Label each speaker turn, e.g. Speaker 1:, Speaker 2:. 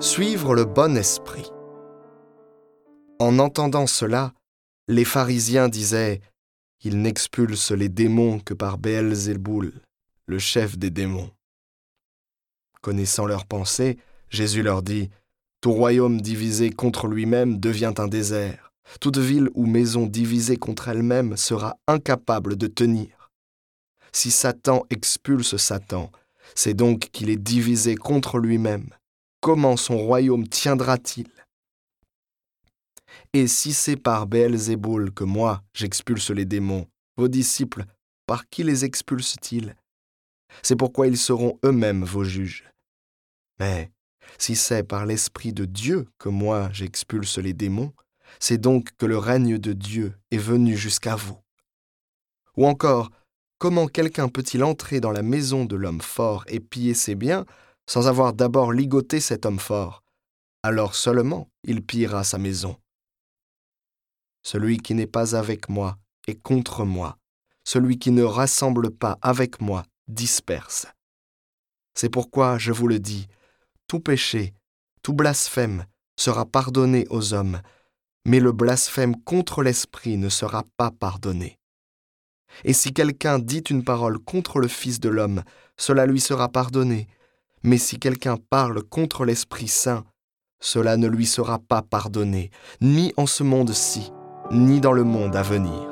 Speaker 1: suivre le bon esprit. En entendant cela, les pharisiens disaient Il n'expulse les démons que par Béelzéboul, le chef des démons. Connaissant leurs pensées, Jésus leur dit Tout royaume divisé contre lui-même devient un désert. Toute ville ou maison divisée contre elle-même sera incapable de tenir. Si Satan expulse Satan, c'est donc qu'il est divisé contre lui-même. Comment son royaume tiendra-t-il? Et si c'est par Béelzéboul que moi j'expulse les démons, vos disciples, par qui les expulsent-ils? C'est pourquoi ils seront eux-mêmes vos juges. Mais si c'est par l'Esprit de Dieu que moi j'expulse les démons, c'est donc que le règne de Dieu est venu jusqu'à vous. Ou encore, comment quelqu'un peut-il entrer dans la maison de l'homme fort et piller ses biens sans avoir d'abord ligoté cet homme fort Alors seulement il pillera sa maison. Celui qui n'est pas avec moi est contre moi. Celui qui ne rassemble pas avec moi disperse. C'est pourquoi je vous le dis, tout péché, tout blasphème sera pardonné aux hommes, mais le blasphème contre l'Esprit ne sera pas pardonné. Et si quelqu'un dit une parole contre le Fils de l'homme, cela lui sera pardonné, mais si quelqu'un parle contre l'Esprit Saint, cela ne lui sera pas pardonné, ni en ce monde-ci, ni dans le monde à venir.